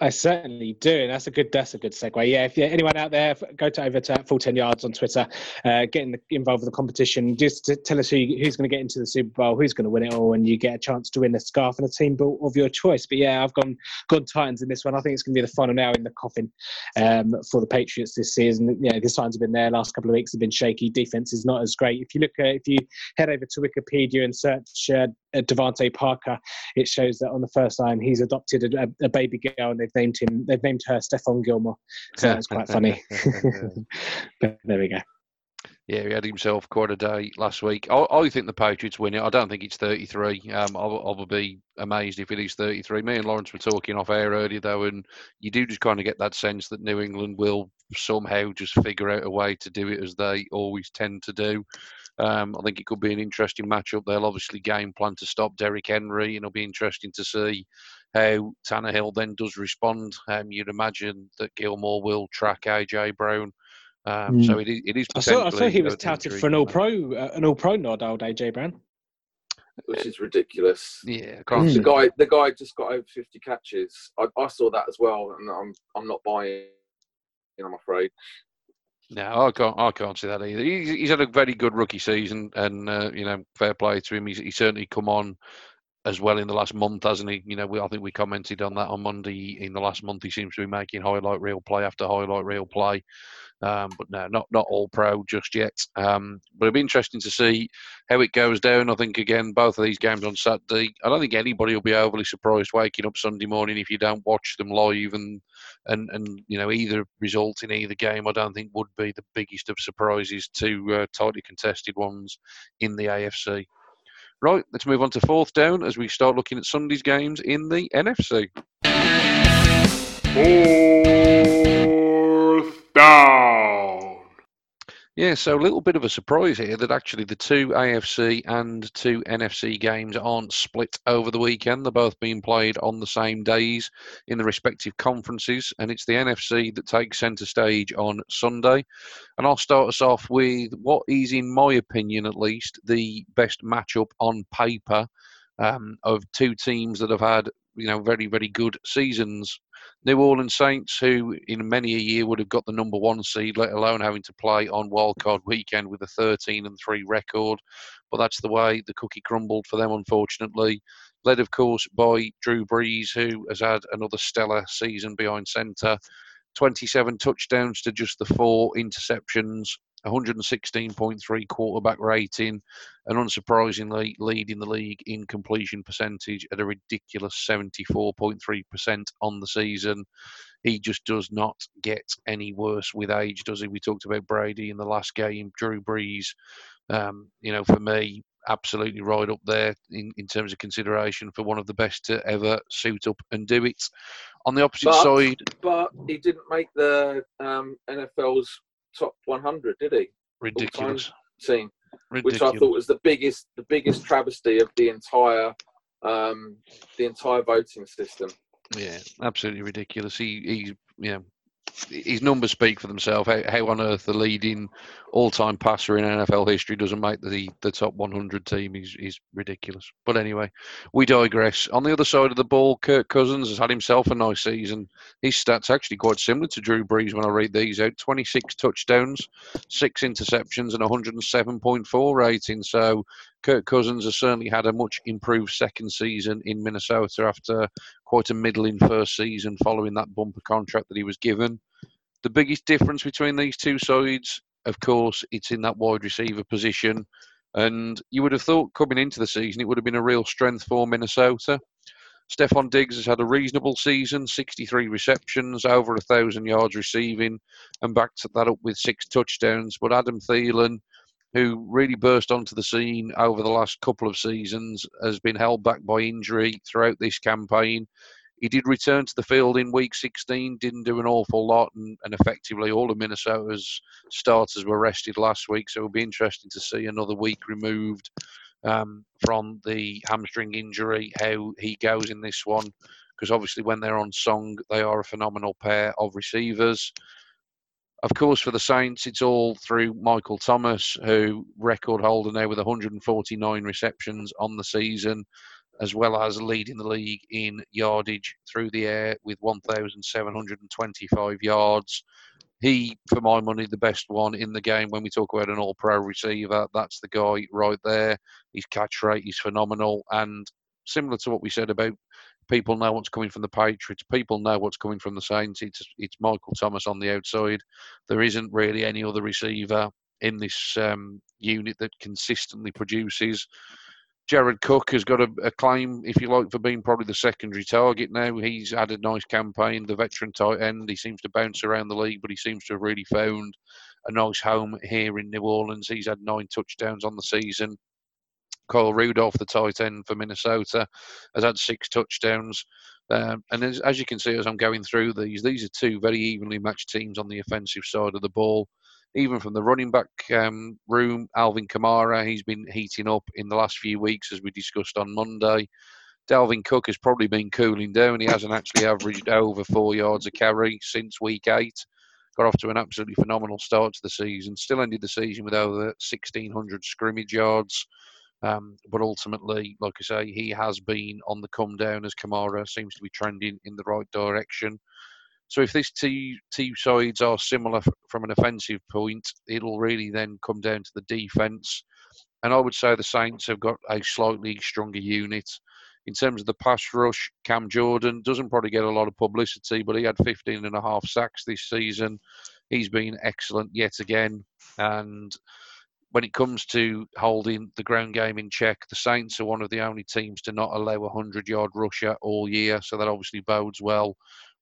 I certainly do, and that's a good that's a good segue. Yeah, if anyone out there, go to over to full ten yards on Twitter, uh, get in involved with the competition. Just tell us who, who's going to get into the Super Bowl, who's going to win it all, and you get a chance to win a scarf and a team belt of your choice. But yeah, I've gone gone Titans in this one. I think it's going to be the final nail in the coffin um, for the Patriots this season. Yeah, the signs have been there. Last couple of weeks have been shaky. Defense is not as great. If you look, at, if you head over to Wikipedia and search uh, DeVante Parker, it shows that on the first line he's adopted a, a baby girl, and they've named him. They've named her Stephon Gilmore. So that's quite funny. but there we go. Yeah, he had himself quite a day last week. I, I think the Patriots win it. I don't think it's 33. Um, I, I would be amazed if it is 33. Me and Lawrence were talking off air earlier, though, and you do just kind of get that sense that New England will somehow just figure out a way to do it as they always tend to do. Um, I think it could be an interesting matchup. They'll obviously game plan to stop Derrick Henry, and it'll be interesting to see how Tannehill then does respond. Um, you'd imagine that Gilmore will track AJ Brown Um, mm. So it is. It is I saw, I saw he was touted for an All Pro, uh, an All Pro nod, old AJ Brown. Which is ridiculous. Yeah, the guy, the guy just got over fifty catches. I, I saw that as well, and I'm, I'm not buying. I'm afraid. No, I can't. I can't see that either. He's, he's had a very good rookie season, and uh, you know, fair play to him. He's, he's certainly come on as well in the last month, hasn't he? You know, we, I think we commented on that on Monday. In the last month, he seems to be making highlight reel play after highlight reel play. Um, but no, not not all pro just yet. Um, but it'll be interesting to see how it goes down. I think again, both of these games on Saturday. I don't think anybody will be overly surprised waking up Sunday morning if you don't watch them live, and and and you know either result in either game. I don't think would be the biggest of surprises. Two uh, tightly contested ones in the AFC. Right, let's move on to fourth down as we start looking at Sunday's games in the NFC. Fourth down. Yeah, so a little bit of a surprise here that actually the two AFC and two NFC games aren't split over the weekend. They're both being played on the same days in the respective conferences, and it's the NFC that takes centre stage on Sunday. And I'll start us off with what is, in my opinion at least, the best matchup on paper um, of two teams that have had you know very very good seasons New Orleans Saints, who in many a year would have got the number one seed, let alone having to play on wildcard weekend with a 13 and 3 record. But that's the way the cookie crumbled for them, unfortunately. Led, of course, by Drew Brees, who has had another stellar season behind centre. 27 touchdowns to just the four interceptions. 116.3 quarterback rating, and unsurprisingly leading the league in completion percentage at a ridiculous 74.3% on the season. He just does not get any worse with age, does he? We talked about Brady in the last game, Drew Brees. Um, you know, for me, absolutely right up there in, in terms of consideration for one of the best to ever suit up and do it. On the opposite but, side, but he didn't make the um, NFL's top 100, did he? Ridiculous. Team, Ridiculous. which I thought was the biggest, the biggest travesty of the entire, um, the entire voting system. Yeah, absolutely ridiculous. He, he, know, his numbers speak for themselves. How, how on earth the leading all-time passer in NFL history doesn't make the, the top 100 team is, is ridiculous. But anyway, we digress. On the other side of the ball, Kirk Cousins has had himself a nice season. His stats actually quite similar to Drew Brees when I read these out. 26 touchdowns, six interceptions, and 107.4 rating. So Kirk Cousins has certainly had a much improved second season in Minnesota after quite a middling first season following that bumper contract that he was given. The biggest difference between these two sides, of course, it's in that wide receiver position. And you would have thought coming into the season it would have been a real strength for Minnesota. Stefon Diggs has had a reasonable season, 63 receptions, over a thousand yards receiving, and backed that up with six touchdowns. But Adam Thielen, who really burst onto the scene over the last couple of seasons, has been held back by injury throughout this campaign. He did return to the field in week 16, didn't do an awful lot, and, and effectively all of Minnesota's starters were rested last week. So it'll be interesting to see another week removed um, from the hamstring injury, how he goes in this one. Because obviously, when they're on song, they are a phenomenal pair of receivers. Of course, for the Saints, it's all through Michael Thomas, who record holder now with 149 receptions on the season, as well as leading the league in yardage through the air with 1,725 yards. He, for my money, the best one in the game. When we talk about an all-pro receiver, that's the guy right there. His catch rate is phenomenal, and similar to what we said about people know what's coming from the Patriots. People know what's coming from the Saints. It's it's Michael Thomas on the outside. There isn't really any other receiver in this um, unit that consistently produces. Jared Cook has got a, a, claim, if you like, for being probably the secondary target now. He's had a nice campaign, the veteran tight end. He seems to bounce around the league, but he seems to have really found a nice home here in New Orleans. He's had nine touchdowns on the season. Kyle Rudolph, the tight end for Minnesota, has had six touchdowns. Um, and as, as, you can see, as I'm going through these, these are two very evenly matched teams on the offensive side of the ball. Even from the running back um, room, Alvin Kamara, he's been heating up in the last few weeks, as we discussed on Monday. Dalvin Cook has probably been cooling down. He hasn't actually averaged over four yards a carry since week eight. got off to an absolutely phenomenal start to the season. Still ended the season with over 1,600 scrimmage yards. Um, but ultimately, like I say, he has been on the come down as Kamara seems to be trending in the right direction. So if these two, two sides are similar from an offensive point, it'll really then come down to the defence. And I would say the Saints have got a slightly stronger unit. In terms of the pass rush, Cam Jordan doesn't probably get a lot of publicity, but he had 15 and a half sacks this season. He's been excellent yet again. And when it comes to holding the ground game in check, the Saints are one of the only teams to not allow a 100 yard rusher all year. So that obviously bodes well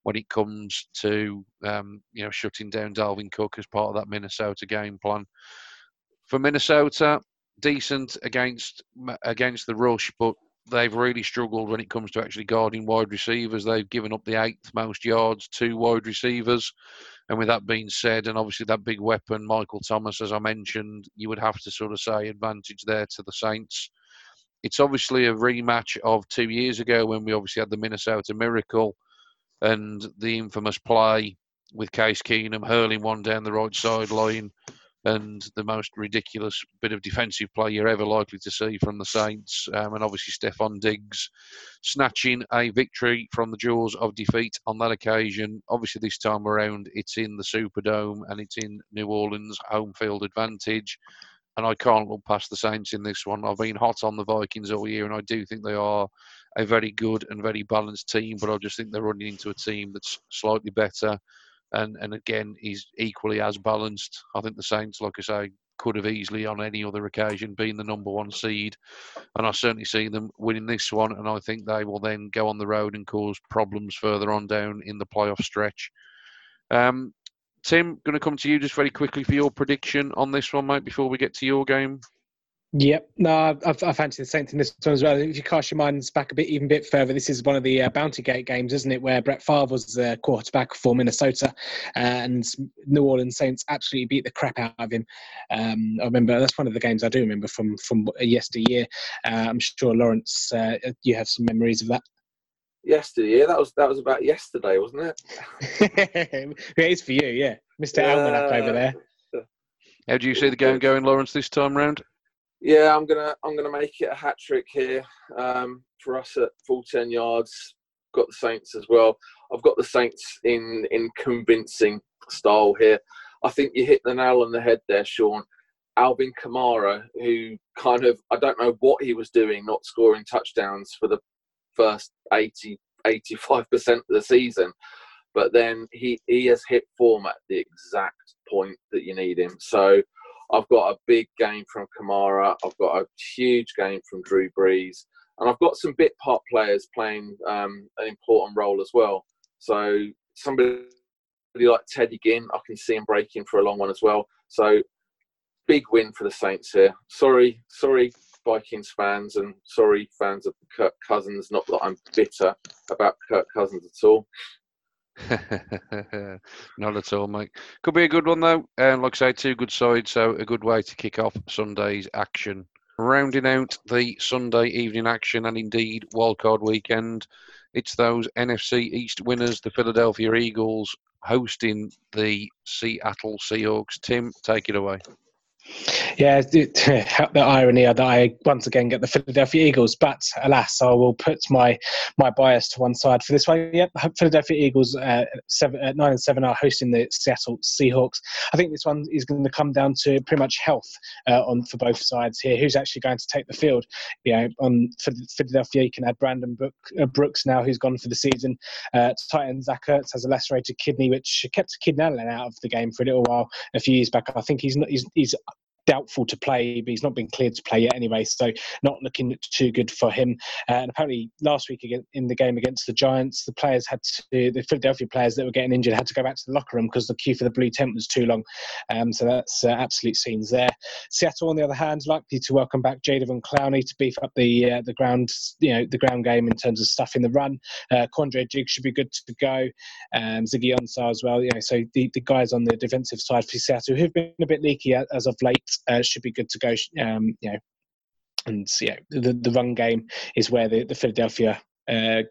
when it comes to um, you know shutting down Dalvin Cook as part of that Minnesota game plan. For Minnesota, decent against against the rush, but they've really struggled when it comes to actually guarding wide receivers. They've given up the eighth most yards to wide receivers. And with that being said, and obviously that big weapon, Michael Thomas, as I mentioned, you would have to sort of say advantage there to the Saints. It's obviously a rematch of two years ago when we obviously had the Minnesota Miracle and the infamous play with Case Keenum hurling one down the right sideline and the most ridiculous bit of defensive play you're ever likely to see from the Saints. Um, and obviously, Stefon Diggs snatching a victory from the jaws of defeat on that occasion. Obviously, this time around, it's in the Superdome and it's in New Orleans, home field advantage. And I can't look past the Saints in this one. I've been hot on the Vikings all year, and I do think they are a very good and very balanced team. But I just think they're running into a team that's slightly better and and again he's equally as balanced. I think the Saints, like I say, could have easily on any other occasion been the number one seed, and I certainly see them winning this one. And I think they will then go on the road and cause problems further on down in the playoff stretch. Um, Tim, going to come to you just very quickly for your prediction on this one, mate, before we get to your game. Yep, no, I, I fancy the Saints in this one as well. If you cast your minds back a bit, even a bit further, this is one of the uh, Bounty Gate games, isn't it? Where Brett Favre was the quarterback for Minnesota, and New Orleans Saints absolutely beat the crap out of him. Um, I remember that's one of the games I do remember from from yesteryear. Uh, I'm sure Lawrence, uh, you have some memories of that. Yesterday, that was that was about yesterday, wasn't it? it is for you, yeah, Mister yeah. Almanac over there. How do you see the game going, Lawrence, this time round? Yeah, I'm gonna I'm gonna make it a hat trick here um, for us at full ten yards. Got the Saints as well. I've got the Saints in in convincing style here. I think you hit the nail on the head there, Sean. Alvin Kamara, who kind of I don't know what he was doing, not scoring touchdowns for the first 80 85 percent of the season, but then he he has hit form at the exact point that you need him. So I've got a big game from Kamara. I've got a huge game from Drew Brees. And I've got some bit part players playing um, an important role as well. So somebody like Teddy Ginn, I can see him breaking for a long one as well. So big win for the Saints here. Sorry, sorry, Vikings fans, and sorry, fans of Kirk Cousins. Not that I'm bitter about Kirk Cousins at all. Not at all, mate. Could be a good one though. And like I say, two good sides, so a good way to kick off Sunday's action. Rounding out the Sunday evening action and indeed wildcard weekend, it's those NFC East winners, the Philadelphia Eagles, hosting the Seattle Seahawks. Tim, take it away. Yeah, the irony that I once again get the Philadelphia Eagles, but alas, I will put my my bias to one side for this one. Yep, Philadelphia Eagles uh, seven, uh, nine and seven are hosting the Seattle Seahawks. I think this one is going to come down to pretty much health uh, on for both sides here. Who's actually going to take the field? You know, on for Philadelphia, you can add Brandon uh, Brooks now, who's gone for the season. Uh, Titan Zach Ertz has a lacerated kidney, which kept Keenan Allen out of the game for a little while a few years back. I think he's not he's, he's doubtful to play, but he's not been cleared to play yet anyway, so not looking too good for him. Uh, and apparently, last week in the game against the Giants, the players had to, the Philadelphia players that were getting injured had to go back to the locker room because the queue for the blue tent was too long. Um, so that's uh, absolute scenes there. Seattle, on the other hand, likely to welcome back Jadeveon Clowney to beef up the uh, the ground, you know, the ground game in terms of stuff in the run. Uh, Quandre Diggs should be good to go. Um, Ziggy Ansah as well. You know, so the, the guys on the defensive side for Seattle who've been a bit leaky as of late uh, should be good to go. Um, you know, and yeah, the the run game is where the the Philadelphia uh,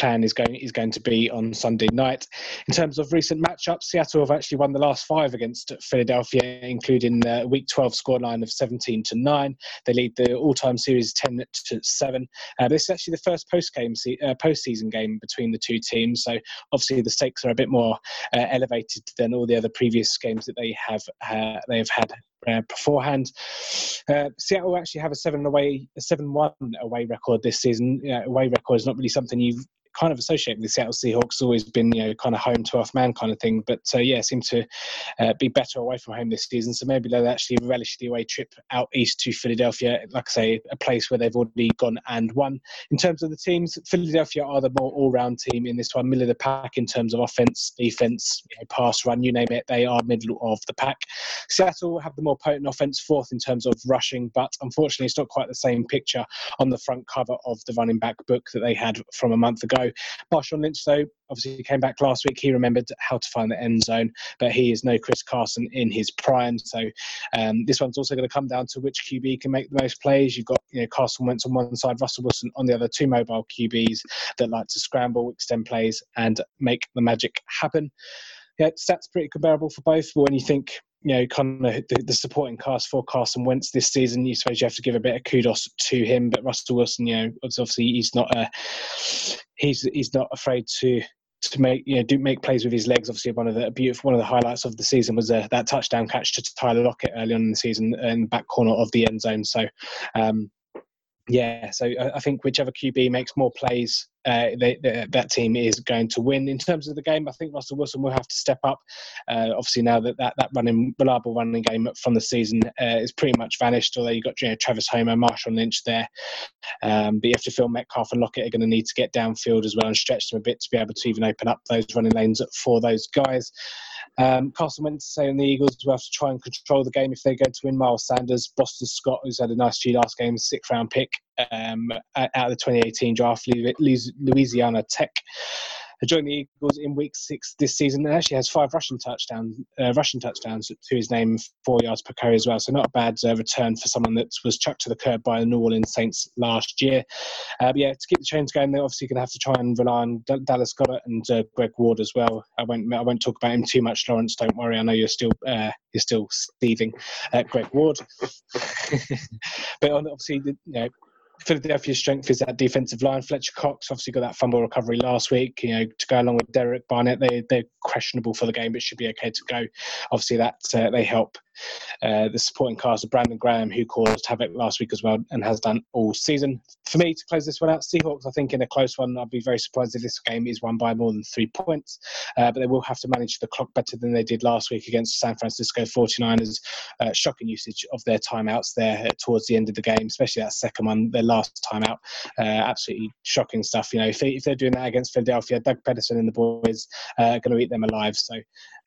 plan is going is going to be on Sunday night. In terms of recent matchups, Seattle have actually won the last five against Philadelphia, including the Week 12 scoreline of 17 to nine. They lead the all-time series 10 to seven. Uh, this is actually the first post-game se- uh, postseason game between the two teams, so obviously the stakes are a bit more uh, elevated than all the other previous games that they have uh, they have had uh, beforehand. Uh, Seattle actually have a seven away, a seven-one away record this season. Uh, away record is not really something you've kind of associate with the Seattle Seahawks. has Always been you know kind of home 12th man kind of thing, but uh, yeah, seem to uh, be better away from home this season. So maybe they'll actually relish the away trip out east to Philadelphia. Like I say, a place where they've already gone and won. In terms of the teams, Philadelphia are the more all-round team in this one, middle of the pack in terms of offense, defense, you know, pass, run, you name it. They are middle of the pack. Seattle have the more potent offense, fourth in terms of rushing, but unfortunately, it's not quite the same picture on the front cover of the running back book that they had from a month ago. Marshawn Lynch, though, obviously came back last week. He remembered how to find the end zone, but he is no Chris Carson in his prime. So um, this one's also going to come down to which QB can make the most plays. You've got you know Carson Wentz on one side, Russell Wilson on the other, two mobile QBs that like to scramble, extend plays, and make the magic happen. Yeah, stats pretty comparable for both. But when you think you know, kind of the, the, supporting cast for Carson Wentz this season. You suppose you have to give a bit of kudos to him, but Russell Wilson, you know, obviously he's not a, he's he's not afraid to to make you know do make plays with his legs. Obviously, one of the beautiful one of the highlights of the season was uh, that touchdown catch to Tyler Lockett early on in the season in the back corner of the end zone. So. Um, yeah, so I think whichever QB makes more plays uh, they, they, that team is going to win. In terms of the game, I think Russell Wilson will have to step up. Uh, obviously, now that, that that running reliable running game from the season uh, is pretty much vanished. Although you've got you know, Travis Homer, Marshawn Lynch there, um, but you have to feel Metcalf and Lockett are going to need to get downfield as well and stretch them a bit to be able to even open up those running lanes for those guys. Um, Carson went to say on the Eagles will have to try and control the game if they go to win. Miles Sanders, Boston Scott, who's had a nice few last games, sixth round pick um, out of the 2018 draft, Louisiana Tech joined the Eagles in Week Six this season, and actually has five rushing touchdowns, uh, rushing touchdowns to his name, four yards per carry as well. So not a bad uh, return for someone that was chucked to the curb by the New Orleans Saints last year. Uh, yeah, to keep the chains going, they're obviously going to have to try and rely on D- Dallas Goedert and uh, Greg Ward as well. I won't, I won't talk about him too much, Lawrence. Don't worry, I know you're still uh, you're still thieving Greg Ward. but obviously, you know Philadelphia's strength is that defensive line. Fletcher Cox obviously got that fumble recovery last week. You know, to go along with Derek Barnett, they they're questionable for the game, but should be okay to go. Obviously, that uh, they help uh, the supporting cast of Brandon Graham, who caused havoc last week as well and has done all season. For me to close this one out, Seahawks, I think in a close one, I'd be very surprised if this game is won by more than three points. Uh, but they will have to manage the clock better than they did last week against San Francisco 49ers. Uh, shocking usage of their timeouts there towards the end of the game, especially that second one, their last timeout. Uh, absolutely shocking stuff. You know, if, they, if they're doing that against Philadelphia, Doug Pederson and the boys are going to eat them alive. So,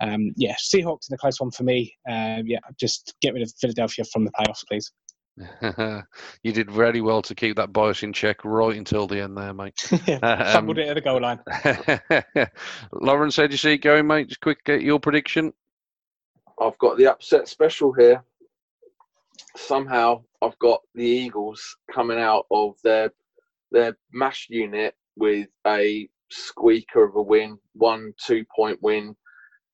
um, yeah, Seahawks in a close one for me. Uh, yeah, just get rid of Philadelphia from the playoffs, please. you did very well to keep that bias in check right until the end there, mate. yeah, fumbled um, it at the goal line. Lawrence, how do you see it going, mate? Just quick, get your prediction. I've got the upset special here. Somehow, I've got the Eagles coming out of their their mash unit with a squeaker of a win, one two point win.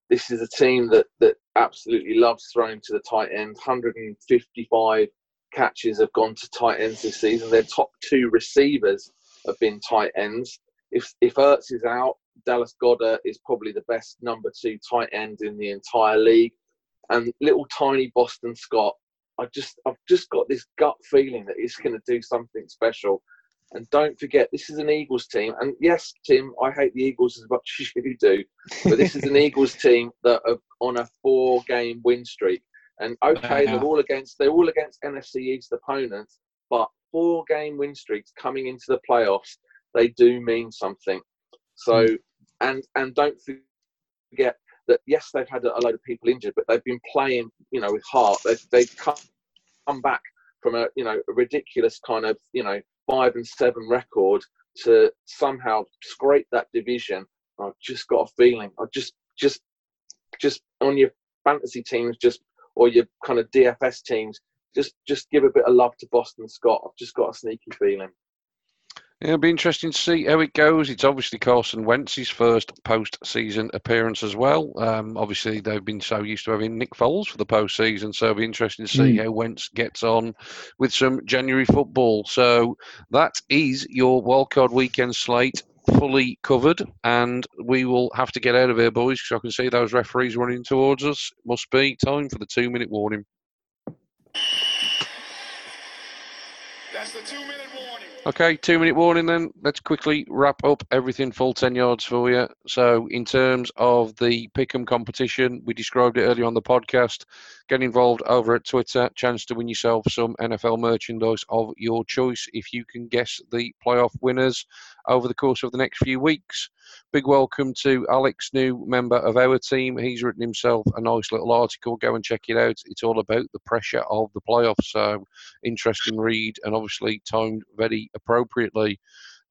This is a team that that absolutely loves throwing to the tight end. 155 catches have gone to tight ends this season. Their top two receivers have been tight ends. If if Ertz is out, Dallas Goedert is probably the best number two tight end in the entire league. And little tiny Boston Scott, I just I've just got this gut feeling that he's going to do something special. And don't forget, this is an Eagles team. And yes, Tim, I hate the Eagles as much as you do, but this is an Eagles team that are on a four-game win streak. And okay, they're all against they're all against NFC East opponents, but four-game win streaks coming into the playoffs, they do mean something. So, mm. and and don't forget that yes, they've had a load of people injured, but they've been playing, you know, with heart. They've they've come, come back from a you know a ridiculous kind of you know five and seven record to somehow scrape that division. I've just got a feeling. I just just just on your fantasy teams, just or your kind of DFS teams, just just give a bit of love to Boston Scott. I've just got a sneaky feeling. Yeah, it'll be interesting to see how it goes. It's obviously Carson Wentz's first post-season appearance as well. Um, obviously, they've been so used to having Nick Foles for the post-season, so it'll be interesting to see Mm. how Wentz gets on with some January football. So that is your wildcard weekend slate fully covered, and we will have to get out of here, boys, because I can see those referees running towards us. Must be time for the two-minute warning. That's the two minute warning. Okay, two minute warning then. Let's quickly wrap up everything full 10 yards for you. So, in terms of the Pick'em competition, we described it earlier on the podcast. Get involved over at Twitter. Chance to win yourself some NFL merchandise of your choice if you can guess the playoff winners over the course of the next few weeks. Big welcome to Alex, new member of our team. He's written himself a nice little article. Go and check it out. It's all about the pressure of the playoffs. So, interesting read and obviously timed very appropriately.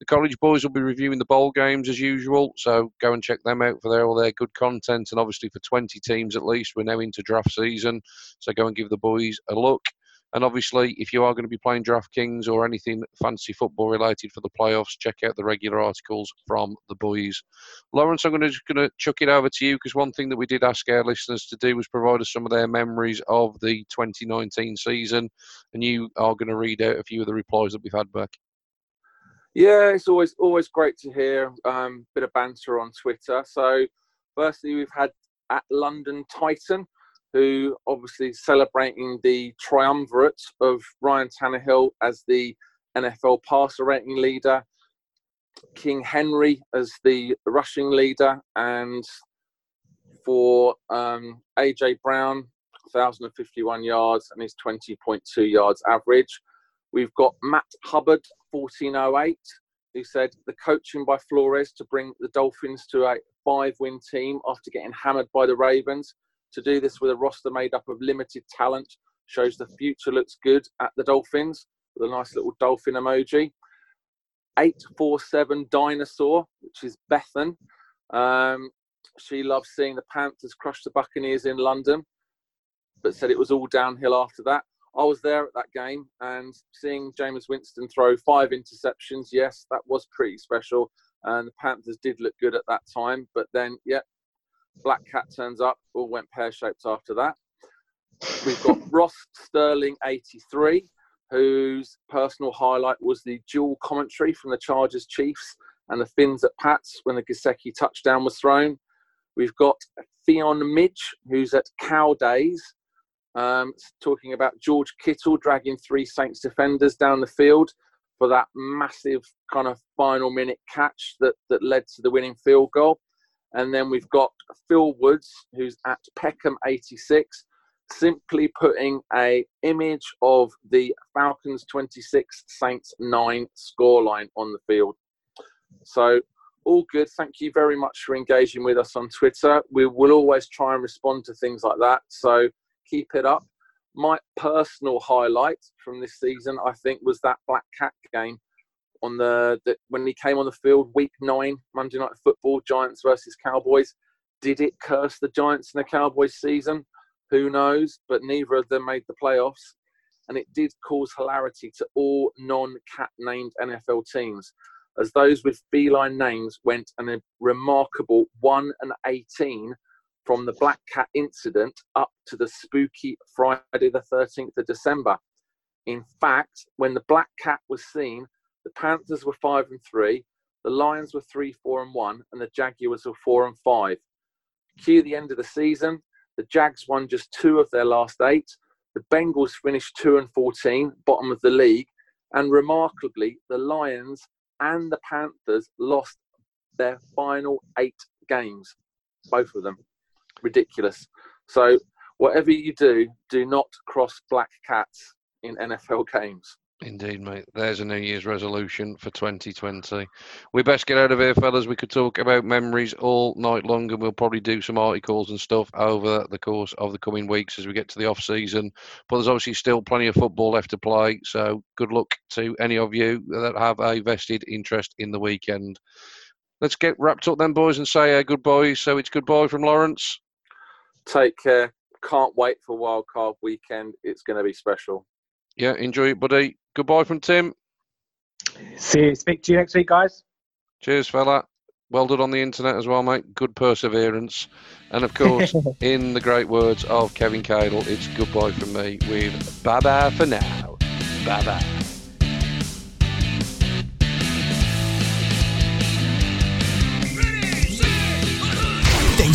The college boys will be reviewing the bowl games as usual, so go and check them out for their, all their good content. And obviously, for 20 teams at least, we're now into draft season, so go and give the boys a look. And obviously, if you are going to be playing DraftKings or anything fancy football related for the playoffs, check out the regular articles from the boys. Lawrence, I'm going to, going to chuck it over to you because one thing that we did ask our listeners to do was provide us some of their memories of the 2019 season, and you are going to read out a few of the replies that we've had back. Yeah, it's always always great to hear um, bit of banter on Twitter. So, firstly, we've had at London Titan, who obviously celebrating the triumvirate of Ryan Tannehill as the NFL passer rating leader, King Henry as the rushing leader, and for um, AJ Brown, 1,051 yards and his 20.2 yards average. We've got Matt Hubbard, 1408, who said the coaching by Flores to bring the Dolphins to a five win team after getting hammered by the Ravens. To do this with a roster made up of limited talent shows the future looks good at the Dolphins with a nice little dolphin emoji. 847 Dinosaur, which is Bethan. Um, she loves seeing the Panthers crush the Buccaneers in London, but said it was all downhill after that. I was there at that game and seeing Jameis Winston throw five interceptions. Yes, that was pretty special. And the Panthers did look good at that time. But then, yeah, Black Cat turns up, all went pear shaped after that. We've got Ross Sterling 83, whose personal highlight was the dual commentary from the Chargers Chiefs and the Fins at Pats when the Gesicki touchdown was thrown. We've got Theon Midge, who's at Cow Days, um, talking about George Kittle dragging three Saints defenders down the field for that massive kind of final minute catch that, that led to the winning field goal. And then we've got Phil Woods, who's at Peckham 86, simply putting a image of the Falcons 26, Saints 9 scoreline on the field. So all good. Thank you very much for engaging with us on Twitter. We will always try and respond to things like that. So keep it up. My personal highlight from this season, I think, was that Black Cat game on the, the when he came on the field, week nine, Monday Night Football, Giants versus Cowboys. Did it curse the Giants in the Cowboys season? Who knows? But neither of them made the playoffs, and it did cause hilarity to all non-cat named NFL teams, as those with feline names went an a remarkable one and eighteen from the Black Cat incident up to the spooky Friday the 13th of December. In fact, when the Black Cat was seen, the Panthers were five and three, the Lions were three, four and one, and the Jaguars were four and five. Cue the end of the season. The Jags won just two of their last eight. The Bengals finished two and 14, bottom of the league. And remarkably, the Lions and the Panthers lost their final eight games, both of them ridiculous. So whatever you do, do not cross black cats in NFL games. Indeed, mate. There's a New Year's resolution for 2020. We best get out of here, fellas. We could talk about memories all night long, and we'll probably do some articles and stuff over the course of the coming weeks as we get to the off season. But there's obviously still plenty of football left to play. So good luck to any of you that have a vested interest in the weekend. Let's get wrapped up then, boys, and say uh, goodbye. So it's goodbye from Lawrence. Take care. Can't wait for wildcard weekend. It's going to be special. Yeah, enjoy it, buddy. Goodbye from Tim. See, you. speak to you next week, guys. Cheers, fella. Well done on the internet as well, mate. Good perseverance. And of course, in the great words of Kevin Cadle, it's goodbye from me with bye bye for now. Bye bye.